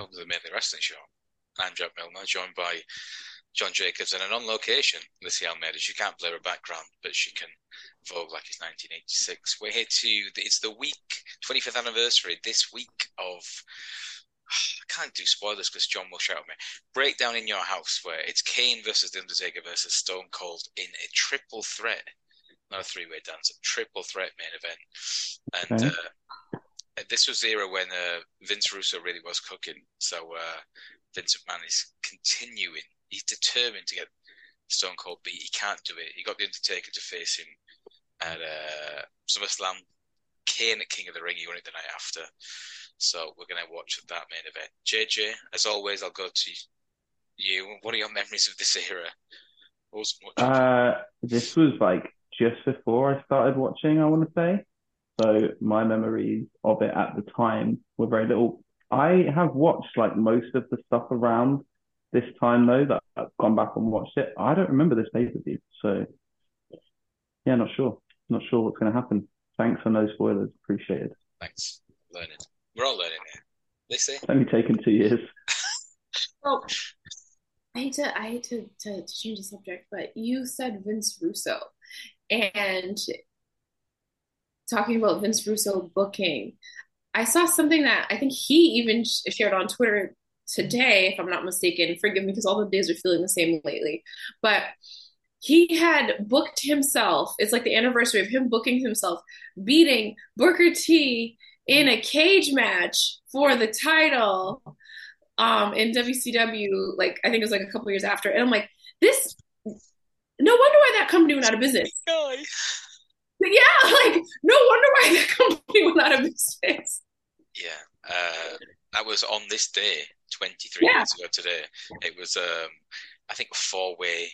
well, the Mainly Wrestling Show. I'm Jack Milner, joined by John Jacobs, and an on location, Lissy Almeida. She can't blur her background, but she can vogue like it's 1986. We're here to, it's the week, 25th anniversary, this week of, I can't do spoilers because John will shout at me. Breakdown in Your House, where it's Kane versus The Undertaker versus Stone Cold in a triple threat, not a three way dance, a triple threat main event. And okay. uh, this was the era when uh, Vince Russo really was cooking. So uh, Vince McMahon is continuing he's determined to get Stone Cold beat. He can't do it. He got the Undertaker to face him at uh, SummerSlam. Kane at King of the Ring. He won it the night after. So we're going to watch that main event. JJ, as always, I'll go to you. What are your memories of this era? Uh, this was like just before I started watching. I want to say. So my memories of it at the time were very little. I have watched like most of the stuff around this time though that I've gone back and watched it. I don't remember this pay per view, so yeah, not sure. Not sure what's going to happen. Thanks for no spoilers. Appreciated. Thanks. Learning. We're all learning here. They say. It's only taken two years. well, I hate to I hate to, to, to change the subject, but you said Vince Russo, and talking about Vince Russo booking, I saw something that I think he even shared on Twitter today, if I'm not mistaken. Forgive me because all the days are feeling the same lately. But he had booked himself. It's like the anniversary of him booking himself, beating Booker T in a cage match for the title um, in WCW. Like I think it was like a couple years after, and I'm like, this. No wonder why that company went out of business. Yeah, like no wonder why that company went out of business. Yeah, uh, that was on this day 23 yeah. years ago today. It was, um, I think, a four way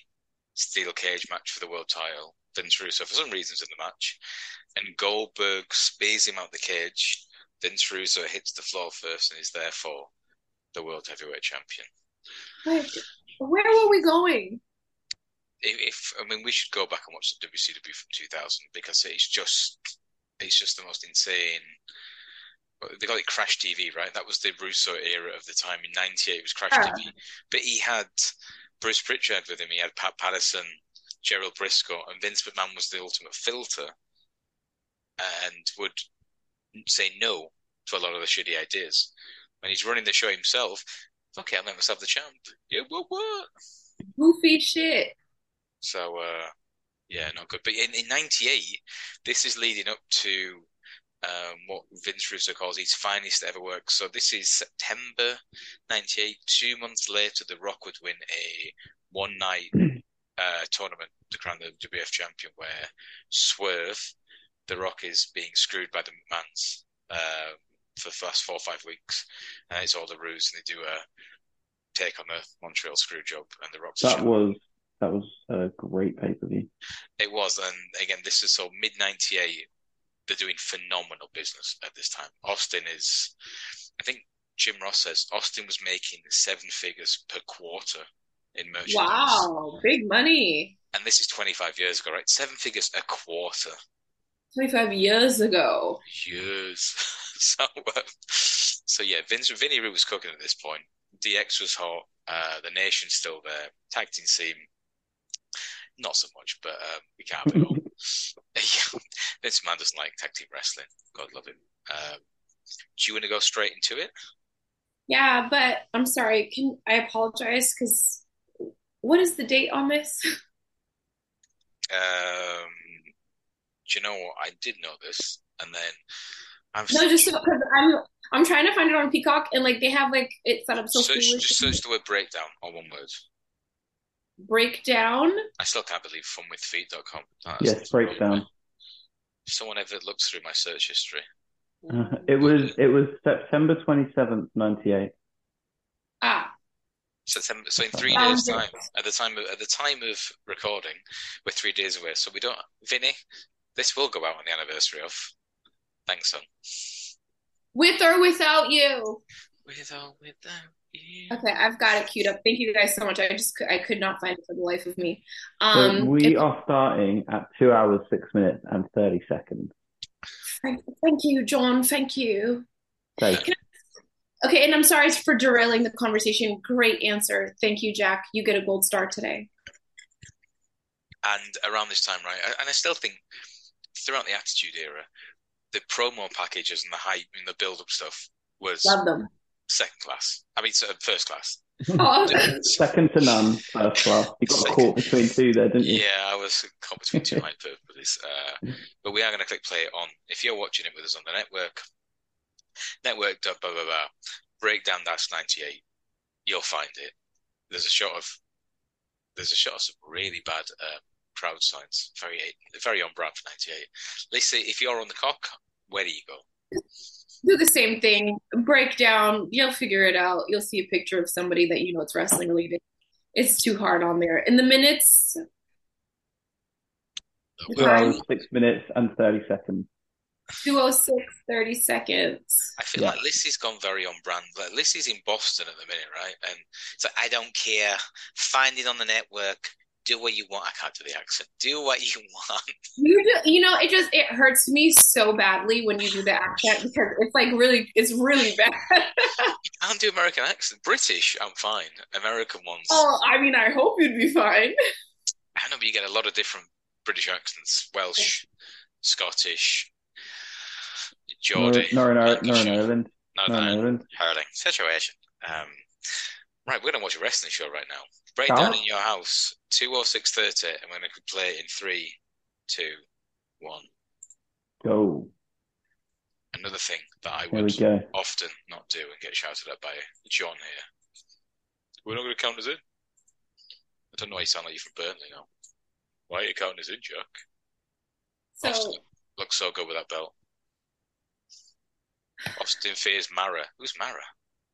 steel cage match for the world title. Vince Russo, for some reasons in the match, and Goldberg spears him out the cage. Vince Russo hits the floor first and is therefore the world heavyweight champion. Wait, where were we going? If, if, I mean, we should go back and watch the WCW from 2000 because it's just it's just the most insane they got it Crash TV, right? That was the Russo era of the time. In '98, it was Crash yeah. TV, but he had Bruce Pritchard with him. He had Pat Patterson, Gerald Brisco, and Vince McMahon was the ultimate filter, and would say no to a lot of the shitty ideas. When he's running the show himself, okay, I'll make myself the champ. Yeah, what, what? Goofy shit. So, uh, yeah, not good. But in, in 98, this is leading up to um, what Vince Russo calls his finest ever work. So this is September '98. Two months later, The Rock would win a one night uh, tournament to crown the WF champion, where Swerve, The Rock, is being screwed by the McMahons uh, for the first four or five weeks, and it's all the ruse, and they do a take on the Montreal screw job, and The Rock's that was that was a great pay per view. It was, and again, this is so mid '98 they're doing phenomenal business at this time. Austin is, I think Jim Ross says Austin was making seven figures per quarter in merchandise. Wow, big money. And this is 25 years ago, right? Seven figures a quarter. 25 years ago. Years. so, uh, so yeah, Vince, Vinny Roo was cooking at this point. DX was hot. Uh, the Nation's still there. Tag team scene not so much, but um, we can't have it all. Vince McMahon doesn't like tag team wrestling. God love him. Um, do you want to go straight into it? Yeah, but I'm sorry. Can I apologize? Because what is the date on this? Um, do you know what? I did know this, and then I'm no, just because I'm I'm trying to find it on Peacock, and like they have like it set up so. Search, just search the word breakdown all one word breakdown. I still can't believe funwithfeet.com. That's yes, breakdown. If someone ever looks through my search history. Uh, it was it was September twenty seventh, ninety eight. Ah. September, so in three days' time, at the time of at the time of recording, we're three days away. So we don't, Vinny. This will go out on the anniversary of. Thanks, son. With or without you. With or without Okay, I've got it queued up. Thank you guys so much. I just I could not find it for the life of me. Um, so we if, are starting at two hours six minutes and thirty seconds. Thank, thank you, John. Thank you. Thank, Okay, and I'm sorry for derailing the conversation. Great answer. Thank you, Jack. You get a gold star today. And around this time, right, and I still think throughout the Attitude Era, the promo packages and the hype and the build-up stuff was Love them. Second class. I mean, so first class. Oh, Second to none, first class. You got Second. caught between two there, didn't you? Yeah, I was caught between two hyperboles. Uh, but we are going to click play on. If you're watching it with us on the network, network blah blah blah, blah breakdown dash ninety eight, you'll find it. There's a shot of there's a shot of some really bad uh, crowd signs. Very very on brand for ninety eight. Let's say if you're on the cock, where do you go? Do the same thing. break down, You'll figure it out. You'll see a picture of somebody that you know it's wrestling related. It's too hard on there. In the minutes, the Two time, hours, six minutes, and 30 seconds. 206, 30 seconds. I feel Yeah. like Lissy's gone very on brand. Like Lissy's in Boston at the minute, right? And it's like I don't care. Find it on the network. Do what you want. I can't do the accent. Do what you want. You do, you know, it just it hurts me so badly when you do the accent because it's like really, it's really bad. You can't do American accent. British, I'm fine. American ones, oh, I mean, I hope you'd be fine. I know, but you get a lot of different British accents: Welsh, Scottish, Geordie, Northern Ireland. Lancashire, Northern Ireland. Northern Northern Ireland, Ireland. situation. Um, right, we're gonna watch a wrestling show right now. Breakdown Oh. in your house, two or six thirty, and we're gonna play it in three, two, one. Go. Another thing that I There would go. often not do and get shouted at by John here. We're not going to count as in. I don't know why you sound like you're from Burnley now. Why are you counting as in, Jack? So Austin looks so good with that belt. Austin fears Mara. Who's Mara?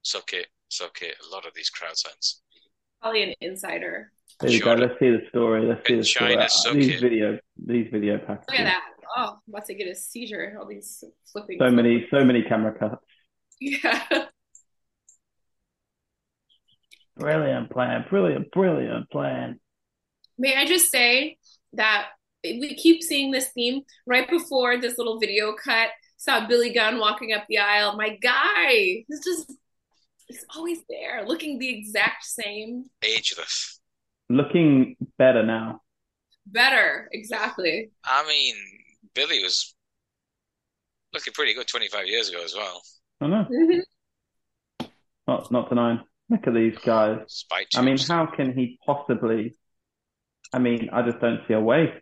Suck it, suck it. A lot of these crowd signs. Probably an insider. There we go. Let's see the story. Let's see the story. China, Uh, these it. video, these video packages. Look at that. Oh, I'm about to get a seizure. All these flipping. So many, so many camera cuts. Yeah. Brilliant plan. Brilliant, brilliant plan. May I just say that we keep seeing this theme right before this little video cut. Saw Billy Gunn walking up the aisle. My guy, he's just, he's always there, looking the exact same. Ageless. Looking better now. Better, exactly. I mean, Billy was looking pretty good 25 years ago as well. I know. Not, not denying. Look at these guys. Spike I mean, how can he possibly? I mean, I just don't see a way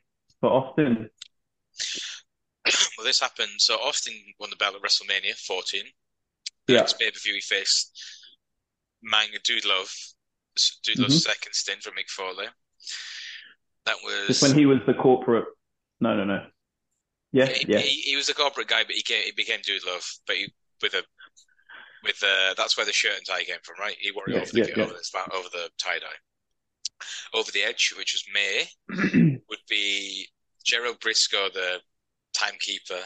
for Austin. well, this happened. So Austin won the belt at WrestleMania 14. Yeah. Next pay per view, he faced Manga Dude Love, Dude Love's Mhm. second stint for Mick Foley. That was Just when he was the corporate. No, no, no. Yeah, he, yes. he, he was a corporate guy, but he came, he became Dude Love, but he with a with uh that's where the shirt and tie came from, right? He wore it Yeah, over the yeah, yeah. over the over the tie dye. Over the edge, which was May, would be Gerald Brisco, the timekeeper,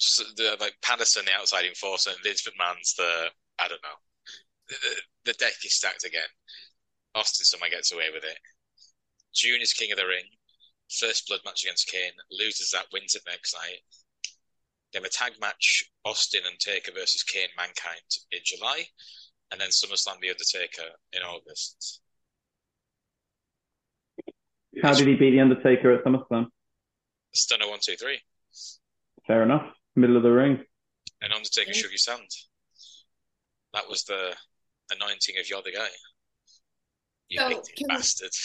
s- the like Patterson, the outside enforcer, and Vince McMahon's the I don't know. The, the, the deck is stacked again. Austin somehow gets away with it. June is king of the ring. First blood match against Kane. Loses that, wins it next night. They have a tag match, Austin and Taker versus Kane Mankind in July, and then SummerSlam The Undertaker in August. How did he beat the Undertaker at SummerSlam? Stunner one two three. Fair enough. Middle of the ring. And Undertaker shook his hand. That was the anointing of guy. You So, can- bastard.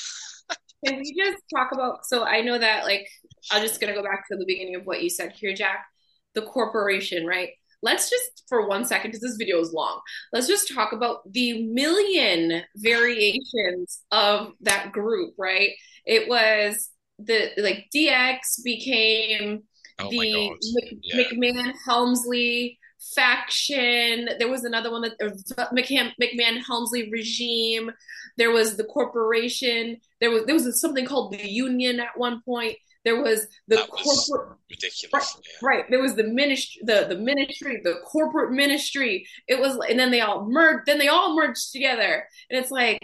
Can we just talk about? So I know that, like, I'm just gonna go back to the beginning of what you said here, Jack. The corporation, right? Let's just, for one second, because this video is long, let's just talk about the million variations of that group, right? It was the like DX became Oh the. Mc- Yeah. McMahon Helmsley faction. There was another one that uh, McMahon, McMahon Helmsley regime. There was the corporation. There was there was something called the union at one point. There was the That corporate Ridiculous. Yeah. right. There was the ministry, the the ministry, the corporate ministry. It was, and then they all merged. Then they all merged together, and it's like.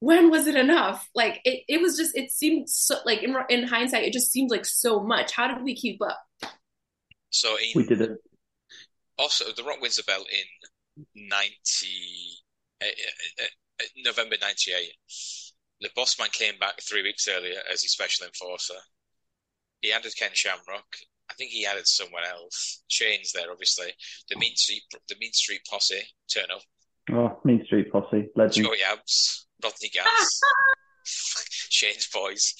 When was it enough? Like it, it was just. It seemed so. Like in in hindsight, it just seemed like so much. How did we keep up? So in We did it. Also The Rock wins the belt in ninety uh, uh, uh, November ninety eight. The boss man came back three weeks earlier as his special enforcer. He added Ken Shamrock. I think he added someone else. Shane's there, obviously. The Mean Street, the Mean Street Posse turn up. Oh, Mean Street Posse, legend. Joey Abs, Rodney Gas, Shane's boys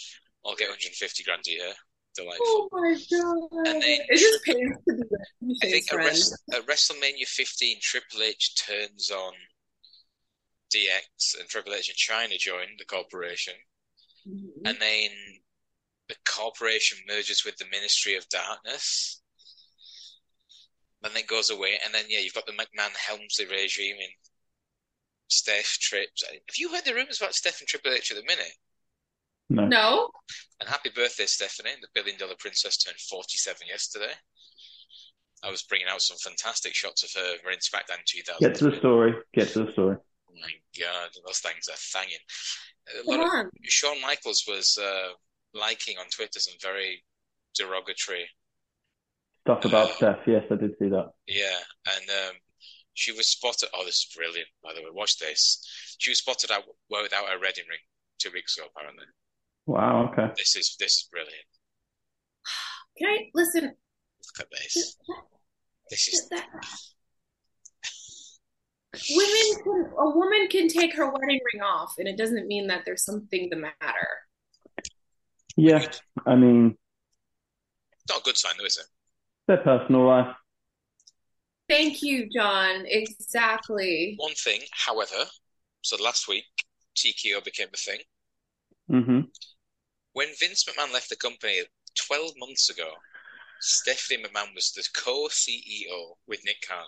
I'll get 150 grand a year. Delightful. Oh my god! And then it just pays to be with I think at. At WrestleMania 15, Triple H turns on DX, and Triple H and Chyna join the corporation, Mhm. and then the corporation merges with the Ministry of Darkness, and then goes away, and then yeah, you've got the McMahon Helmsley regime in Steph Trips. Have you heard the rumors about Steph and Triple H at the minute? No. No, And happy birthday, Stephanie! The billion dollar princess turned 47 yesterday. I was bringing out some fantastic shots of her in SmackDown 2000. Get to the story. Get to the story. Oh my god, those things are thanging. A come lot of. Shawn Michaels was uh, liking on Twitter some very derogatory, Stuff about Steph. Yes, I did see that. yeah, and um, she was spotted. Oh, this is brilliant, by the way. Watch this. She was spotted out without her wedding ring two weeks ago. Apparently, Wow. Okay. this is this is brilliant. Can I listen? Look at this. This is That, women can, a woman can take her wedding ring off, and it doesn't mean that there's something the matter. Yeah. I mean, not a good sign, though, is it? their personal life. Thank you, John. Exactly. One thing, however, so last week TKO became a thing. hmm When Vince McMahon left the company 12 months ago, Stephanie McMahon was the co-CEO with Nick Khan.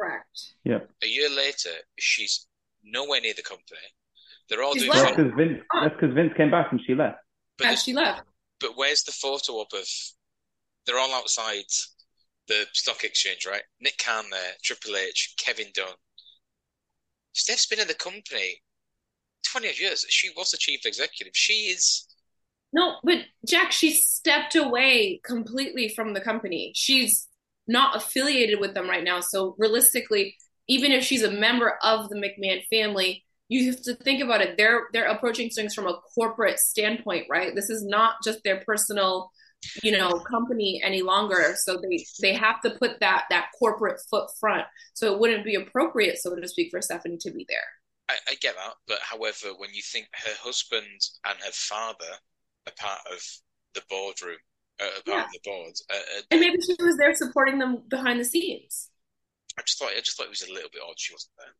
Correct. A year later, she's nowhere near the company. They're all She's doing That's left. fine, because Vince. That's because Vince came back and she left. but, As she left. but where's the photo up of? They're all outside the stock exchange, right? Nick Khan there, Triple H, Kevin Dunn. Steph's been in the company 20 years. She was the chief executive. She is No, but Jack, she stepped away completely from the company. She's not affiliated with them right now. So realistically, even if she's a member of the McMahon family, you have to think about it. They're they're approaching things from a corporate standpoint, right? This is not just their personal, you know, company any longer. So they they have to put that that corporate foot front. So it wouldn't be appropriate, so to speak, for Stephanie to be there. I, I get that, but however, when you think her husband and her father are part of the boardroom, uh, are part Yeah. of the board, uh, uh, And maybe she was there supporting them behind the scenes. I just thought I just thought it was a little bit odd she wasn't there.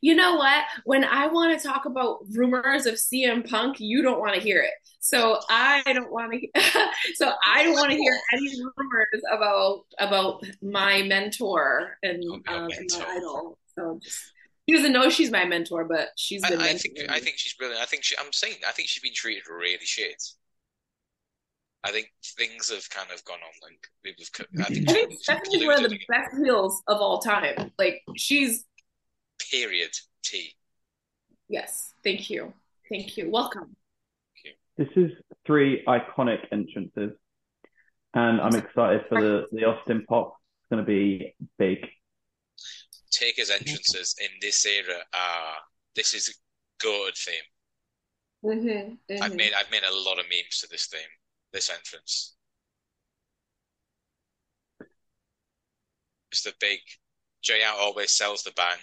You know what? When I want to talk about rumors of CM Punk, you don't want to hear it. So I don't want to. so I don't want to hear any rumors about about my mentor and, um, and my idol. So just, he doesn't know she's my mentor, but she's I, been. I mentoring think me. I think she's brilliant. I think she, I'm saying I think she's been treated really shit. I think things have kind of gone on like we've. I think I think she's Stephanie's one of the polluted again. best heels of all time. Like she's period T. yes. Thank you. Thank you. Welcome. This is three iconic entrances, and I'm excited for the the Austin Pop. It's going to be big. Taker's entrances in this era are this is a good theme. Mm-hmm, I've made I've made a lot of memes to this theme, this entrance. It's the big Jay Out always sells the bang.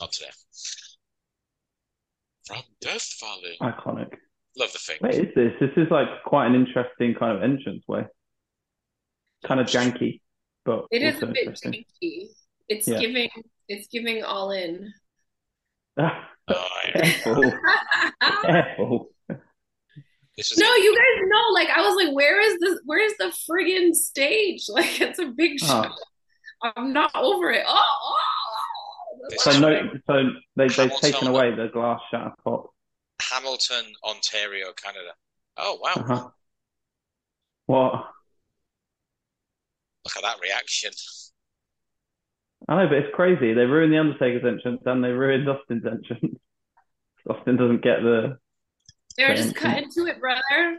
Not today. From Death Valley. Iconic. Love the thing. Wait, is this? This is like quite an interesting kind of entrance way. Kind of janky, but It is a bit interesting. janky. It's Yeah. giving. It's giving all in. Oh, careful, careful. This is No, you guys know. Like I was like, where is the where's the friggin' stage? Like it's a big Oh. show. I'm not over it. Oh, oh, oh. So no, so they they've Hamilton. taken away the glass shatter pop. Hamilton, Ontario, Canada. Oh wow. Uh-huh. What? Look at that reaction. I know, but it's crazy. They ruined the Undertaker's entrance and they ruined Austin's entrance. Austin doesn't get the. They're just Thank cutting to it, brother.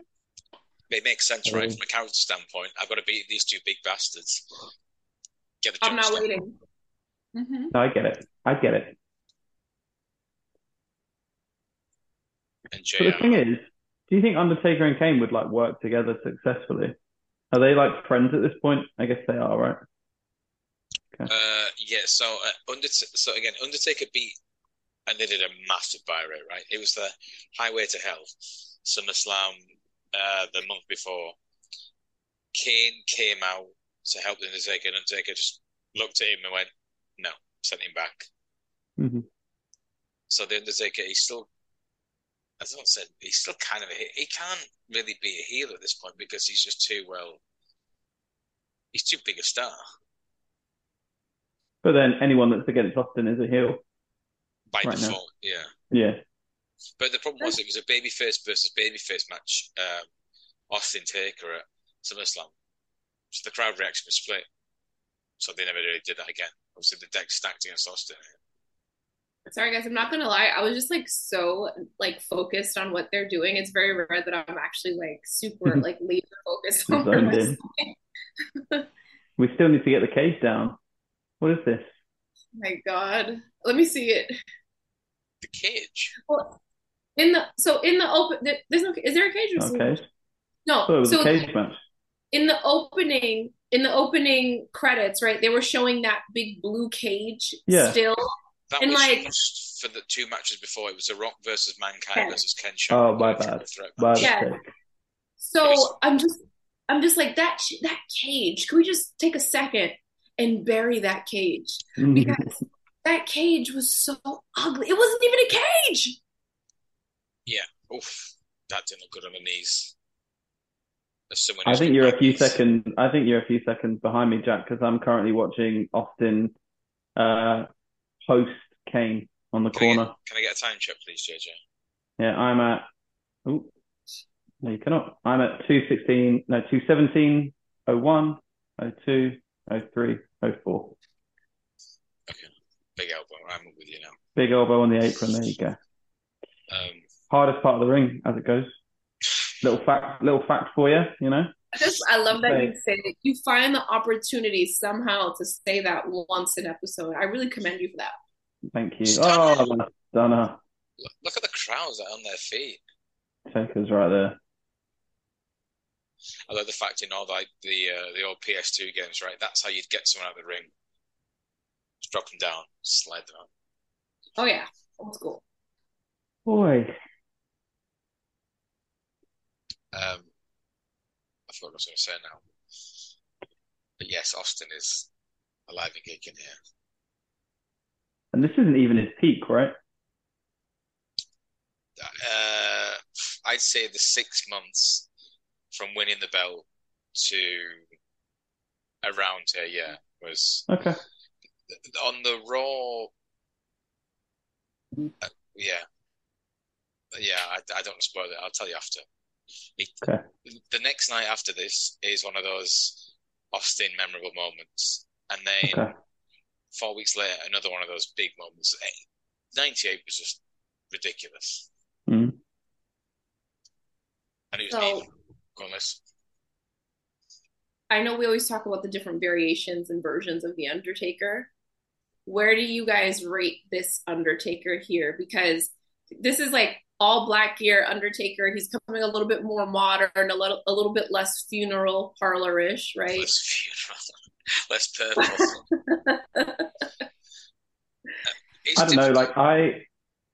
It makes sense, right? From a character standpoint, I've got to beat these two big bastards. Get the I'm not done. waiting. Mm-hmm. No, I get it. I get it. And But the thing is, do you think Undertaker and Kane would like work together successfully? Are they like friends at this point? I guess they are, right? Uh, yeah. So, uh, Under so again, Undertaker beat, and they did a massive buy rate, right? It was the Highway to Hell, SummerSlam, uh, the month before. Kane came out to help the Undertaker, and Undertaker just looked at him and went, "No," sent him back. Mhm. So the Undertaker, he still, as I said, he's still kind of a, he can't really be a heel at this point because he's just too well. He's too big a star But then anyone that's against Austin is a heel. by Right now. default. Yeah. Yeah. But the problem was it was a babyface versus babyface match. Um, Austin Taker at SummerSlam, so the crowd reaction was split. So they never really did that again. Obviously, the deck stacked against Austin. Sorry guys, I'm not gonna lie. I was just like so like focused on what they're doing. It's very rare that I'm actually like super like laser focused on Zoned what I'm in. saying. We still need to get the cage down. What is this? Oh my God. Let me see it. The cage. Well, in the so in the open there's no is there a cage or is there- Okay. no Oh, it was so a cage match. in the opening in the opening credits right they were showing that big blue cage Yeah. still That And, was like- just for the two matches before. It was The Rock versus Mankind Yeah. versus Ken Shaw. Oh, my bad. My match. Yeah. mistake. so I'm just I'm just like that that cage can we just take a second and bury that cage because that cage was so ugly it wasn't even a cage Yeah. Oof, that didn't look good on the knees. I think you're a few knees. seconds. I think you're a few seconds behind me, Jack, because I'm currently watching Austin uh, host Kane on the Can I, get, corner. can I get a time check, please, JJ? Yeah, I'm at. Oh, no, you cannot. I'm at two sixteen. No, two seventeen. Oh one. Oh two. Oh three. Oh four. Big elbow. I'm with you now. Big elbow on the apron. There you go. Um, Hardest part of the ring, as it goes. Little fact. Little fact for you. You know. I just I love that you say that you find the opportunity somehow to say that once an episode I really commend you for that Thank you. Stunner. Oh, that's Stunner. look, look at the crowds that are on their feet. Taker's right there. I love the fact in all like the uh, the old PS2 games, right? That's how you'd get someone out of the ring. Just drop them down, slide them out. oh yeah old school Boy. Um, I forgot what I was going to say now. But yes, Austin is alive and kicking here. And this isn't even his peak, right? Uh, I'd say the six months from winning the belt to around here, yeah, was Okay. on the Raw. uh, yeah, yeah. I, I don't spoil it. I'll tell you after. It, Okay. The next night after this is one of those Austin memorable moments, and then Okay. Four weeks later, another one of those big moments. Eh, Ninety-eight was just ridiculous, Mm. and it was So- needed. Go on, Liz. I know we always talk about the different variations and versions of The Undertaker. Where do you guys rate this Undertaker here? Because this is like all black gear Undertaker. He's coming a little bit more modern, a little a little bit less funeral parlor-ish, right? Less funeral, less purple. It's I don't know, like I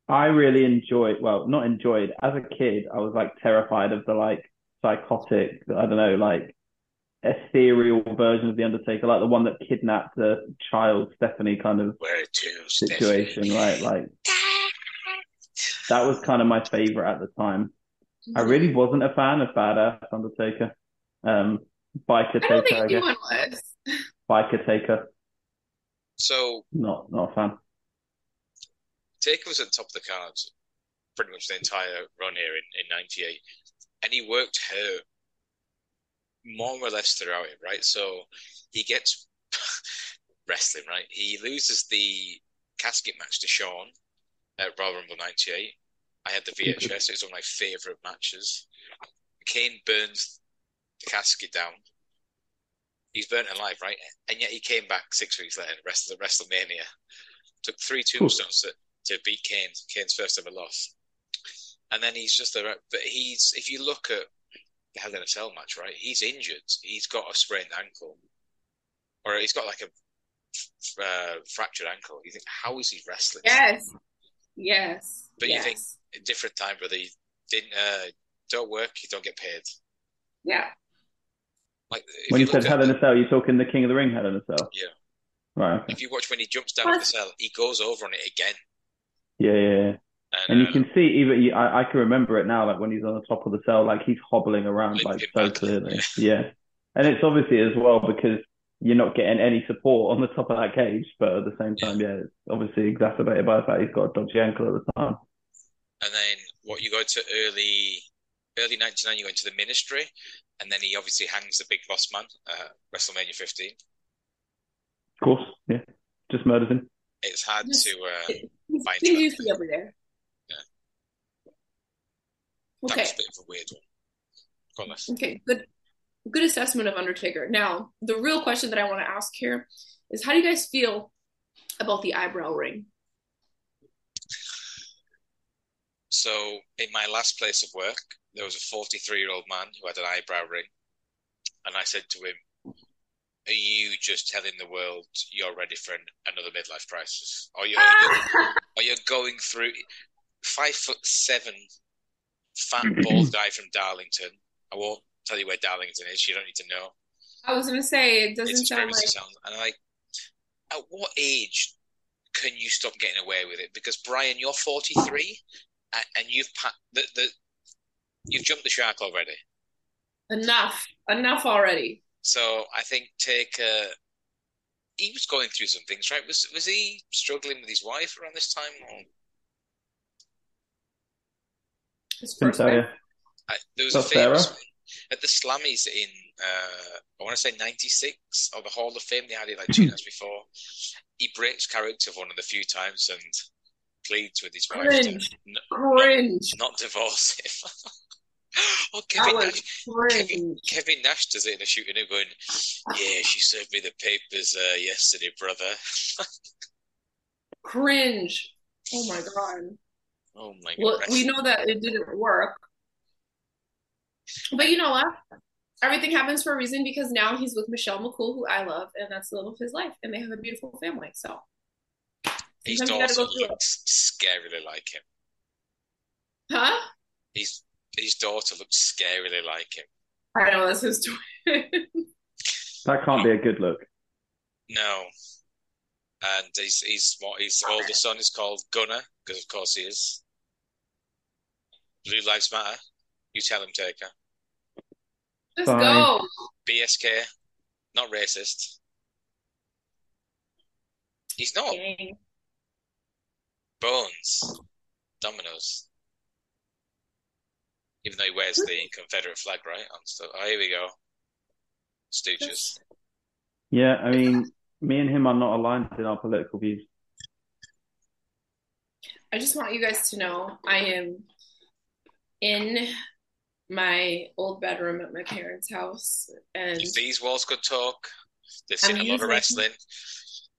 I really enjoyed well, not enjoyed. As a kid, I was like terrified of the like psychotic, I don't know, like ethereal version of the Undertaker, like the one that kidnapped the child Stephanie kind of to, situation, Stephanie? right? Like that was kind of my favorite at the time. I really wasn't a fan of Badass Undertaker. Um Biker I don't Taker, I think guess. anyone was. Biker Taker, So not not a fan. Taker was at the top of the cards pretty much the entire run here in, in 98. And he worked her more or less throughout it, right? So he gets wrestling, right? He loses the casket match to Shawn at Royal Rumble 98. I had the VHS, it was one of my favourite matches. Kane burns the casket down. He's burnt alive, right? And yet he came back six weeks later, the rest of the WrestleMania. Took three tombstones to, to beat Kane, Kane's first ever loss. And then he's just a, but he's, if you look at the Hell in a Cell match, right? He's injured. He's got a sprained ankle, or he's got like a uh, fractured ankle. You think, how is he wrestling? Yes, yes. But yes. you think, a different time, brother, you didn't, uh, don't work, you don't get paid. Yeah. Like when you, you said look Hell in the- a Cell, you're talking the King of the Ring Hell in a Cell. Yeah. Right. Okay. if you watch when he jumps down What? the cell, he goes over on it again. Yeah, yeah, yeah. And, And you uh, can see even I, I can remember it now, like when he's on the top of the cell, like he's hobbling around like so back. clearly. Yeah. And it's obviously as well because you're not getting any support on the top of that cage, but at the same time, yeah, it's obviously exacerbated by the fact he's got a dodgy ankle at the time. and then what you go to early early 99 you go into the ministry and then he obviously hangs the big boss man uh, wrestlemania 15 Of course, yeah. Just murders him. it's hard Yes. to uh He's, Fine he's track. usually over there. Yeah. Okay. that was a bit of a weird one Go on, Les. Okay, good good assessment of Undertaker. Now, the real question that I want to ask here is how do you guys feel about the eyebrow ring? So in my last place of work there was a 43 year old man who had an eyebrow ring and i said to him are you just telling the world you're ready for an, another midlife crisis or you're, you're going through five foot seven fat bald guy from darlington i won't tell you where darlington is you don't need to know I was gonna say it doesn't it's sound like sound. And I'm like, at what age can you stop getting away with it? Because Brian, you're 43, and, and you've the, the you've jumped the shark already. enough, enough already. So I think take a. He was going through some things, right? Was was he struggling with his wife around this time? Or, His Couldn't first tell you. I, there was That's a famous Sarah? at the Slammies in uh, I want to say '96 or the Hall of Fame. They had it like two nights before. He breaks character one of the few times and pleads with his wife to Cringe, cringe. not divorce him. oh, Kevin Nash. Kevin. Kevin Nash does it in a shooting and going, Yeah, she served me the papers uh, yesterday, brother. Cringe. Oh my god. Oh my Well, god. we know that it didn't work. But you know what? Everything happens for a reason because now he's with Michelle McCool, who I love, and that's the love of his life, and they have a beautiful family. So His sometimes daughter go looks scarily like him. Huh? His his daughter looks scarily like him. I know that's his twin. That can't be a good look. No. And he's he's what his older son is called Gunner, because of course he is. Blue Lives Matter. You tell him, Taker. Just Fine. go. BSK, not racist. He's not. Dang. Bones, Dominoes. Even though he wears the Confederate flag, right? On stuff. Oh, here we go. Stooges. Yeah, I mean, me and him are not aligned in our political views. I just want you guys to know I am in my old bedroom at my parents' house, and If these walls could talk, they've I'm seen a lot of wrestling.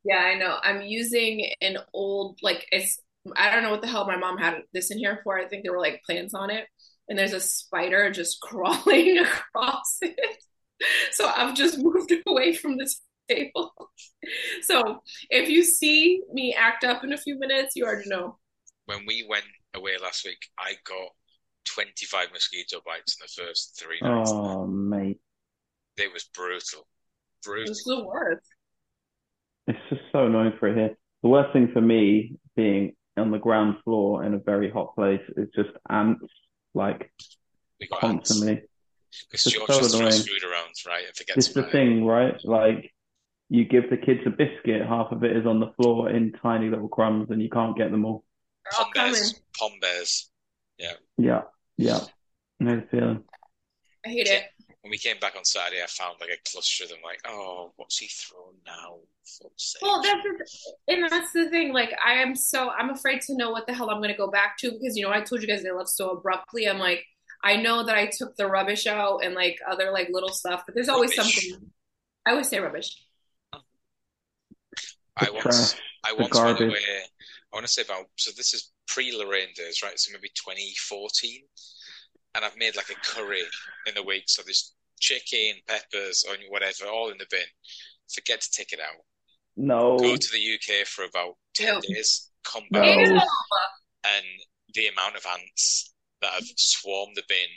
Yeah, I know. I'm using an old like it's I don't know what the hell my mom had this in here for. I think there were like plants on it, and there's a spider just crawling across it. So I've just moved away from the table. So if you see me act up in a few minutes, you already know. When we went away last week, I got 25 mosquito bites in the first three nights. Oh, mate. It was brutal. Brutal. It's the worst. It's just so annoying for it here. The worst thing for me being on the ground floor in a very hot place is just ants, like We got constantly. Because It's George so just throws annoying. food around, right? And forgets It's the about it. thing, right? Like you give the kids a biscuit, half of it is on the floor in tiny little crumbs, and you can't get them all. They're all Pom bears. Pom bears. Yeah, yeah. I know the feeling. I hate it. When we came back on Saturday, I found like a cluster of them. Like, oh, what's he thrown now? For fuck's sake. Well, that's the, and that's the thing. Like, I am so I'm afraid to know what the hell I'm going to go back to because you know I told you guys they left so abruptly. I'm like, I know that I took the rubbish out and like other like little stuff, but there's always Rubbish. something. I always say rubbish. I once, trash, I once went away. I want to say about so this is pre Lorraine days, right? So maybe 2014, and I've made like a curry in the week. So there's chicken, peppers, onion, whatever, all in the bin. Forget to take it out. No. Go to the UK for about 10 Ew. days, come back, no. and the amount of ants that have swarmed the bin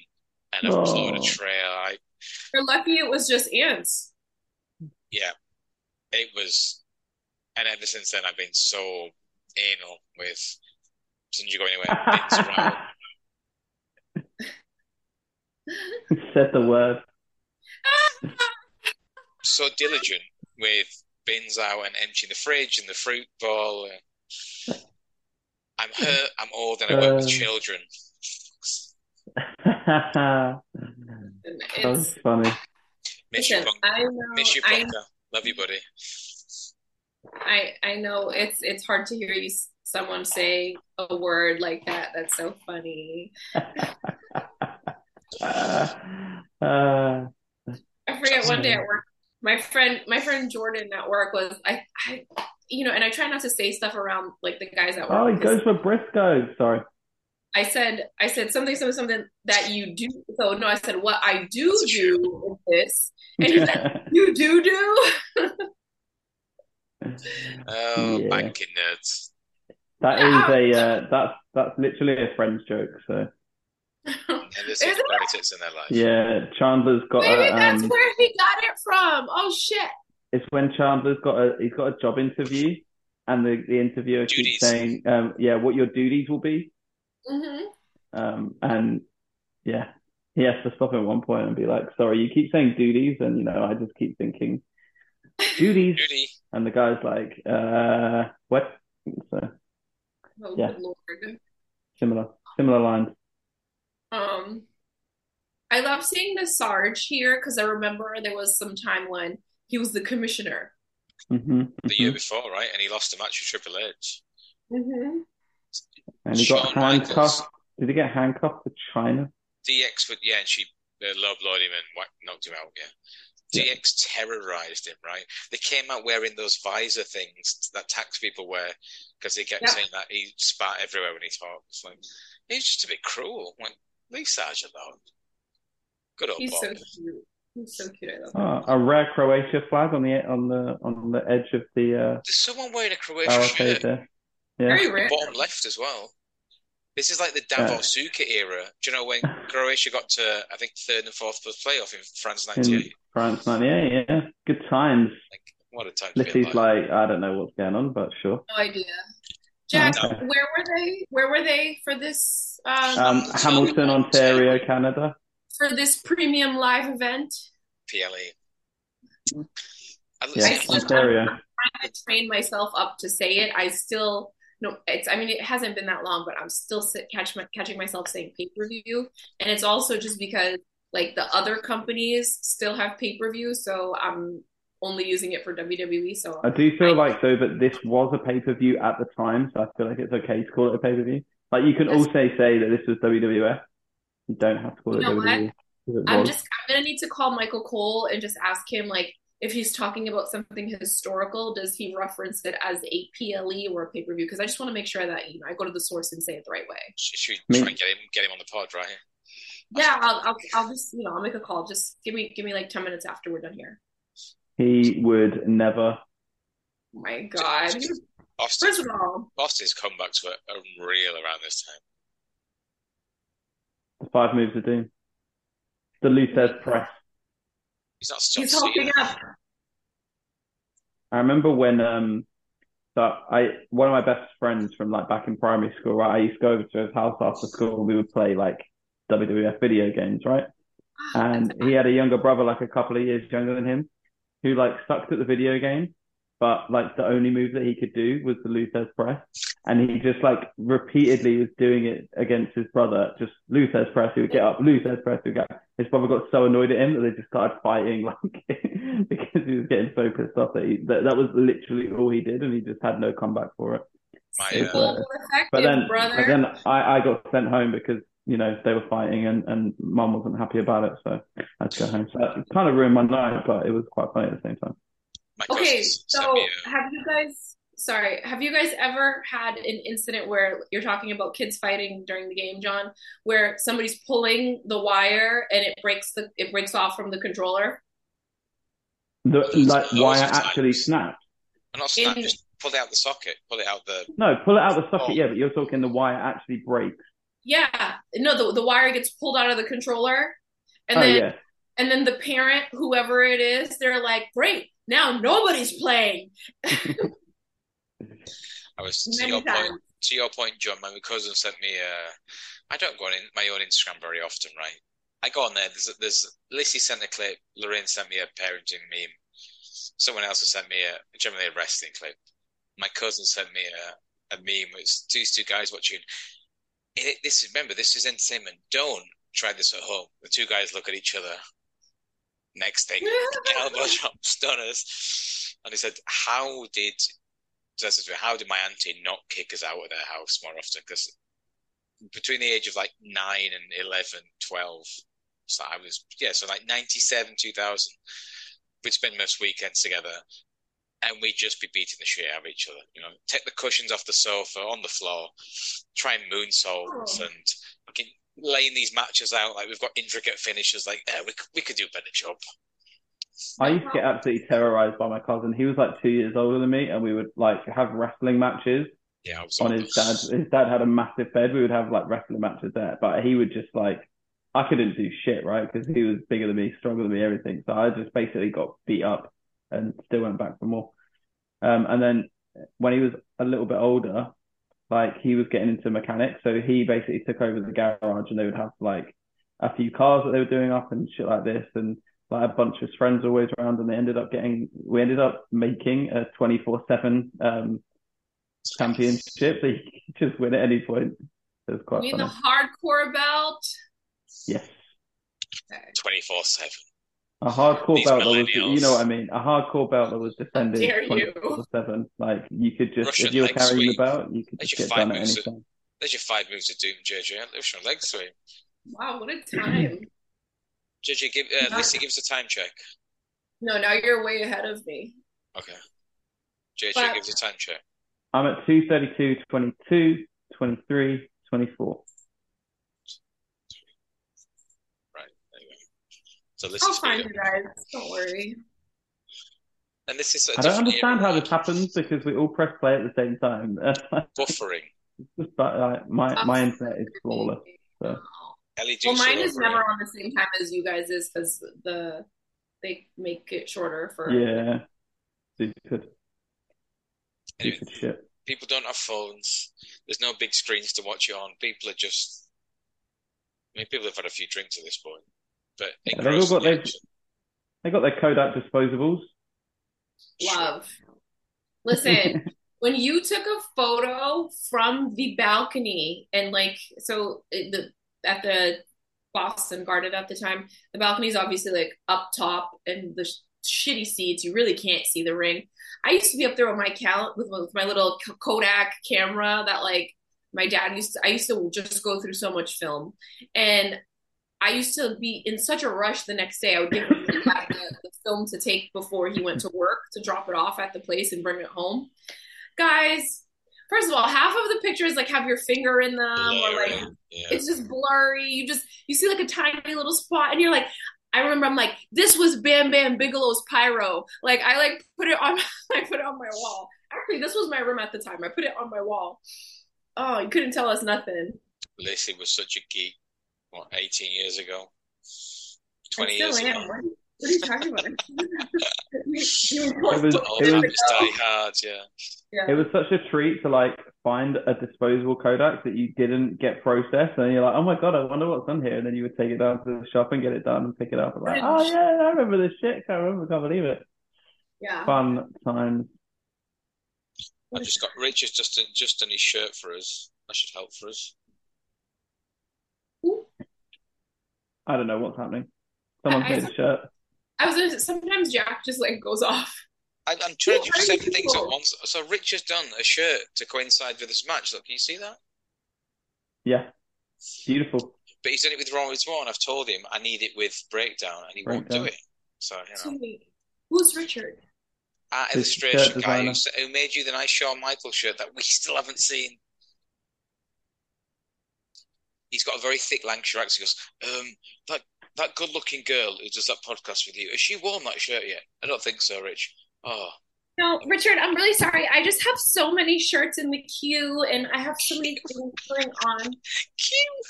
and have oh. clawed a trail. I, You're lucky it was just ants. Yeah. It was. And ever since then, I've been so anal with since soon as you go anywhere, Said the word. So diligent with bins out and emptying the fridge and the fruit bowl. I'm hurt. I'm old, and I work with uh. children. that was funny. Miss Listen, you, I know, Miss you, I, Love you, buddy. I I know it's it's hard to hear you someone say a word like that. That's so funny. uh, uh, I forget one day at work, my friend my friend Jordan at work was I I you know, and I try not to say stuff around like the guys at work. Oh, he goes for Brisco. Sorry. I said I said something something something that you do. So no, I said what I do do is this, and he said you do do. oh, yeah. banking nerds. That is a uh, that's that's literally a friend's joke. So. Yeah, Chandler's got. Maybe a, that's um, where he got it from. Oh shit! It's when Chandler's got a he's got a job interview, and the, the interviewer duties. keeps saying, um, "Yeah, what your duties will be." Mm-hmm. Um, and yeah, he has to stop at one point and be like, "Sorry, you keep saying duties," and you know, I just keep thinking duties, Duty. and the guy's like, "Uh, what?" So Oh, yeah. Lord. Similar, similar lines. I love seeing the Sarge here because I remember there was some time when he was the commissioner. Mm-hmm, mm-hmm. The year before, right? And he lost a match with Triple H. Mm-hmm. And he Shawn got handcuffed. Michaels. Did he get handcuffed to Chyna? DX, yeah, and she uh, low blowed him and knocked him out. Yeah. DX terrorized him, right? They came out wearing those visor things that tax people wear because he kept saying that he spat everywhere when he talked. It's like he's just a bit cruel. Like leave Sarge alone. Good old He's Bob. so cute. He's so cute. Oh, a rare Croatia flag on the on the on the edge of the. Uh, There's someone wearing a Croatia shirt. There. Yeah. Very rare. Bottom left as well. This is like the Davor Suker era. Do you know when Croatia got to, I think, third and fourth for the playoff in France 98? In France 98, yeah. Good times. Like, what a time. Lissy's like, I don't know what's going on, but sure. No idea. Jack, okay. where were they? Where were they for this? Um, um, Hamilton, Ontario, Canada. For this premium live event? PLE. Yes, Ontario. I'm trying to train myself up to say it. I still no, it's I mean it hasn't been that long, but I'm still sit, catch, catching myself saying pay per view, and it's also just because like the other companies still have pay per view, so I'm only using it for WWE. So I do feel I, like though that this was a pay per view at the time, so I feel like it's okay to call it a pay per view. Like you can also say that this was WWF. You don't have to call it WWE. I'm just I'm gonna need to call Michael Cole and just ask him like if he's talking about something historical, does he reference it as a PLE or a pay per view? Because I just want to make sure that you know I go to the source and say it the right way. Should we try and get him get him on the pod, right? Yeah, I'll, I'll I'll just you know I'll make a call. Just give me give me like ten minutes after we're done here. He would never. Oh my God. Austin, First of all, Austin's comebacks were unreal around this time. The five moves of doom. The Lou Thesz press. He's not still He's holding up. I remember when um so I one of my best friends from like back in primary school, right? I used to go over to his house after school and we would play like WWF video games, right? And he had a younger brother, like a couple of years younger than him, who like sucked at the video game but like the only move that he could do was the Lou Thesz press. And he just like repeatedly was doing it against his brother, just Lou Thesz press, he would get up, Lou Thesz press, he would get up. His brother got so annoyed at him that they just started fighting like because he was getting so pissed off that he that, that was literally all he did and he just had no comeback for it. My, uh, but then, brother. but then I, I got sent home because you know, they were fighting and, and mum wasn't happy about it. So I had to go home. So it kind of ruined my night, but it was quite funny at the same time. Okay, so have you guys, sorry, have you guys ever had an incident where you're talking about kids fighting during the game, John, where somebody's pulling the wire and it breaks the, it breaks off from the controller? The like wire actually snapped. Not snapped, In, just pull it out the socket, pull it out the. No, pull it out the socket. Oh. Yeah, but you're talking the wire actually breaks. Yeah, no, the the wire gets pulled out of the controller, and oh, then yeah. and then the parent, whoever it is, they're like, "Great, now nobody's playing." I was to Many your times. point. To your point, John, my cousin sent me a. I don't go on in, my own Instagram very often, right? I go on there. There's there's Lissy sent a clip. Lorraine sent me a parenting meme. Someone else has sent me a generally a wrestling clip. My cousin sent me a, a meme. It's these two guys watching. It, this is remember this is entertainment. Don't try this at home. The two guys look at each other. Next thing, elbow drop stunners, and he said, "How did?" How did my auntie not kick us out of their house more often? Because between the age of like 9 and 11, 12, so I was, yeah, so like 97, 2000, we'd spend most weekends together and we'd just be beating the shit out of each other. You know, take the cushions off the sofa, on the floor, try and moonsaults oh. and fucking laying these matches out like we've got intricate finishes. Like, yeah, we, we could do a better job. I used to get absolutely terrorized by my cousin. He was like two years older than me, and we would like have wrestling matches. Yeah, on his dad. His dad had a massive bed. We would have like wrestling matches there, but he would just like I couldn't do shit, right? Because he was bigger than me, stronger than me, everything. So I just basically got beat up and still went back for more. Um, and then when he was a little bit older, like he was getting into mechanics, so he basically took over the garage, and they would have like a few cars that they were doing up and shit like this, and like a bunch of his friends always around, and they ended up getting, we ended up making a twenty four seven um championship, so you could just win at any point. It was quite. You mean funny. the hardcore belt? Yes. Twenty four seven. A hardcore These belt that was, you know what I mean? A hardcore belt that was defended twenty four seven. Like you could just, Russian if you were carrying sweep. the belt, you could just get done at any time. There's your five moves of doom, JJ. Russian leg sweep. Wow, what a time! JJ, give uh, Lissy, give us a time check. No, now you're way ahead of me. Okay. JJ, but... give us a time check. I'm at 232, 22, 23, 24. So this I'll find you guys. Don't worry. And this is. I don't understand how this happens because we all press play at the same time. Buffering. just like my my internet is flawless. So. Ellie, well, mine is never on the same time as you guys is because the they make it shorter for. Yeah. Stupid. Stupid shit. People don't have phones. There's no big screens to watch it on. People are just. I mean, people have had a few drinks at this point. But yeah, they've all got their, they got their Kodak disposables. Love. Listen, when you took a photo from the balcony and like so uh, the at the Boston Garden at the time, the balcony is obviously like up top and the shitty seats. You really can't see the ring. I used to be up there with my cal with, with my little Kodak camera that like my dad used to. I used to just go through so much film, and I used to be in such a rush the next day. I would give him the, the, film to take before he went to work to drop it off at the place and bring it home. Guys, first of all, half of the pictures like have your finger in them or like yeah. it's just blurry. You just you see like a tiny little spot and you're like, I remember I'm like, this was Bam Bam Bigelow's pyro. Like I like put it on I put it on my wall. Actually, this was my room at the time. I put it on my wall. Oh, you couldn't tell us nothing. Lacey was such a geek what, 18 years ago? 20 years ago? What, are you talking about? it was, it was hard, yeah. yeah. It was such a treat to like find a disposable Kodak that you didn't get processed, and you're like, oh my god, I wonder what's on here, and then you would take it down to the shop and get it done and pick it up, and like, oh yeah, I remember this shit. Can't remember, can't believe it. Yeah. Fun times. I just got Rich has just just done his shirt for us. That should help for us. I don't know what's happening. Someone's made a shirt. I was gonna, sometimes Jack just like goes off. I, am trying to do seven things at once. So Rich has done a shirt to coincide with this match. Look, can you see that? Yeah, beautiful. but he's done it with Raw as well, and I've told him I need it with breakdown, and he won't do it. So you know, Who's Richard? Ah, our illustration guy who, who made you the nice Shawn Michaels shirt that we still haven't seen. He's got a very thick Lancashire accent. He goes, um, that that good-looking girl who does that podcast with you, has she worn that shirt yet? I don't think so, Rich. Oh, No, Richard, I'm really sorry. I just have so many shirts in the queue and I have so many things going on. cute.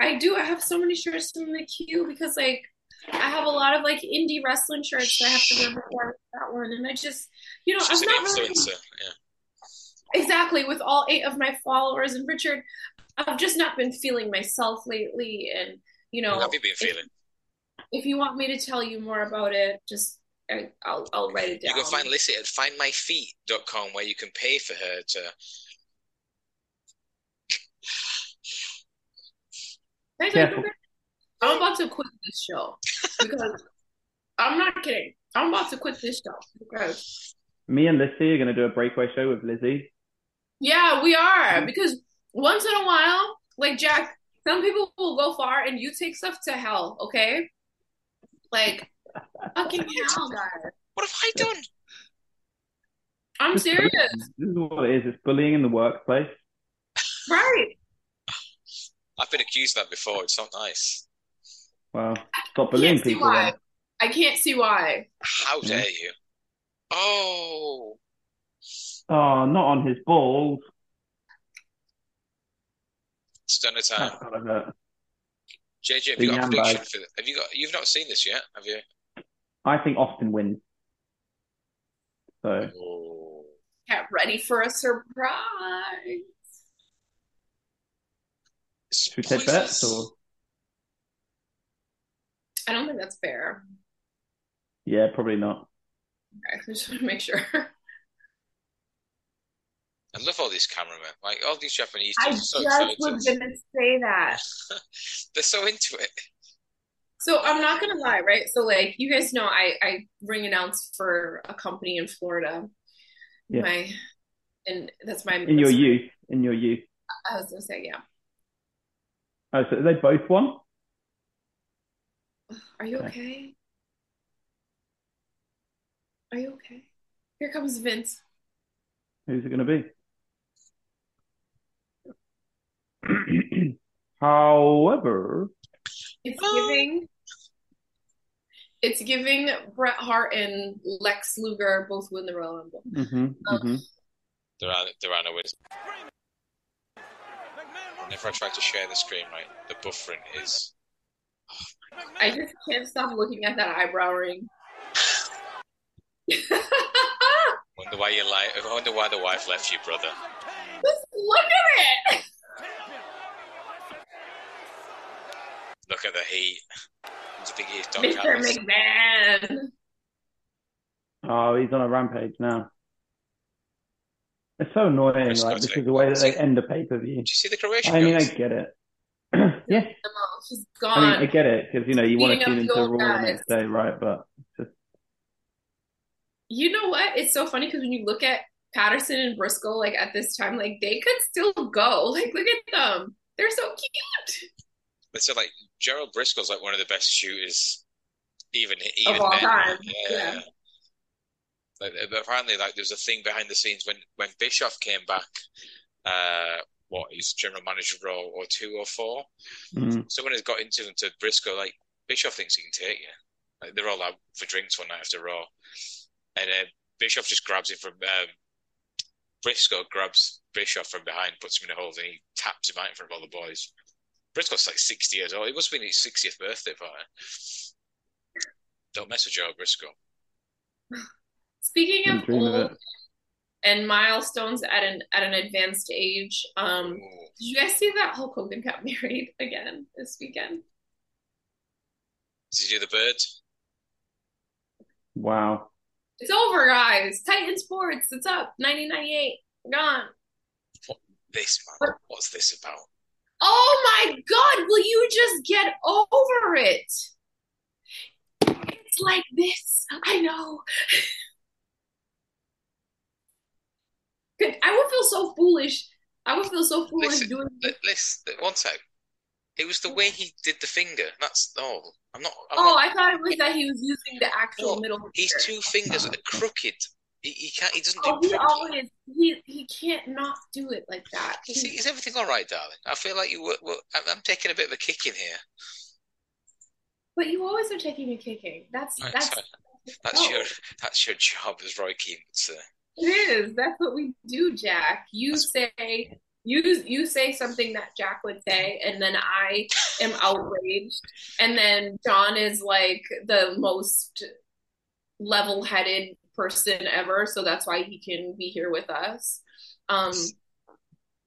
I do. I have so many shirts in the queue because like I have a lot of like indie wrestling shirts that I have to wear before that one. And I just, you know, She's I'm not really. Yeah. exactly with all eight of my followers. And Richard, I've just not been feeling myself lately. And, you know, How have you been if, feeling? if you want me to tell you more about it, just I, I'll I'll write it down. You can find Lissy at findmyfeet.com where you can pay for her to. Careful. I'm about to quit this show because I'm not kidding. I'm about to quit this show because Me and Lizzie are going to do a breakaway show with Lizzie. yeah, we are. Hmm. Because once in a while, like Jack, some people will go far and you take stuff to hell. Okay, like fucking hell, guys. What have I done? I'm Just serious, This is what it is. It's bullying in the workplace. right? I've been accused of that before. It's not nice. Well, stop I bullying can't see people why. then. I can't see why. How Yeah. dare you? Oh, Oh, not on his balls. Stunner time. That's. JJ, have The you got a prediction for? The, have you got? You've not seen this yet, have you? I think Austin wins. So Oh. Get ready for a surprise. should we take bets or? I don't think that's fair. Yeah, probably not. Okay, I just want to make sure. I love all these cameramen. Like all these Japanese I dudes are so just excited. was gonna say that. They're so into it. So I'm not gonna lie, right? So like you guys know, I I ring announce for a company in Florida. Yeah. My and that's my In your that's- youth, in your youth. I was gonna say yeah. Oh, so they both won. Are you Okay. okay? Are you okay? Here comes Vince. Who's it going to be? However, It's giving. It's giving Bret Hart and Lex Luger both win the Royal Rumble. mhm, Oh. mhm. There are there are no wins. Whenever I try to share the screen, right, the buffering is. I just can't stop looking at that eyebrow ring. Wonder why you like. I wonder why the wife left you, brother. look at it. Look at the heat. Do you think he is, Mr. Callis? McMahon. Oh, he's on a rampage now. It's so annoying. Chris Like Scott, this is the way that they end a pay per view. Did you see the Croatian I mean, I get it. yeah, she's I mean, I get it because you know you want to Beating tune into the old Raw the next day, right? But just You know what? It's so funny because when you look at Patterson and Brisco, like at this time, like they could still go. Like, look at them. They're so cute. They said like Gerald Brisco's like one of the best shooters, even even all then. time, Yeah. yeah. Like, but apparently, like there's a thing behind the scenes when when Bischoff came back. Uh, what he's general manager role or two or four. mm, Someone has got into him to Brisco like Bischoff thinks he can take you. Like they're all out for drinks one night after Raw, and uh, Bischoff just grabs him from um, Briscoe grabs Bischoff from behind, puts him in a hold, and he taps him out in front of all the boys. Brisco's like sixty years old. It must have been his sixtieth birthday party. Don't mess with Joe Briscoe. Speaking of old and milestones at an at an advanced age, um, Ooh. did you guys see that Hulk Hogan got married again this weekend? Did you do the bird? Wow. It's over, guys. Titan Sports, it's up. 1998. We're gone. This man, what's this about? Oh my God, will you just get over it? It's like this. I know. I would feel so foolish. I would feel so foolish Listen, doing li- listen, one sec. It was the way he did the finger. That's all. I'm not. I'm oh, not, I thought it was that he was using the actual No, middle finger. His two fingers are crooked. He, he can't. He doesn't Oh, do. he properly. always he he can't not do it like that. Is, is everything all right, darling? I feel like you were. were I'm, taking a bit of a kick in here. But you always are taking a kicking. That's Right, that's so that's oh, your that's your job, as Roy Keane would say. it is. That's what we do, Jack. You That's- say you you say something that Jack would say, and then I am outraged, and then John is like the most level-headed person ever, so that's why he can be here with us. Um,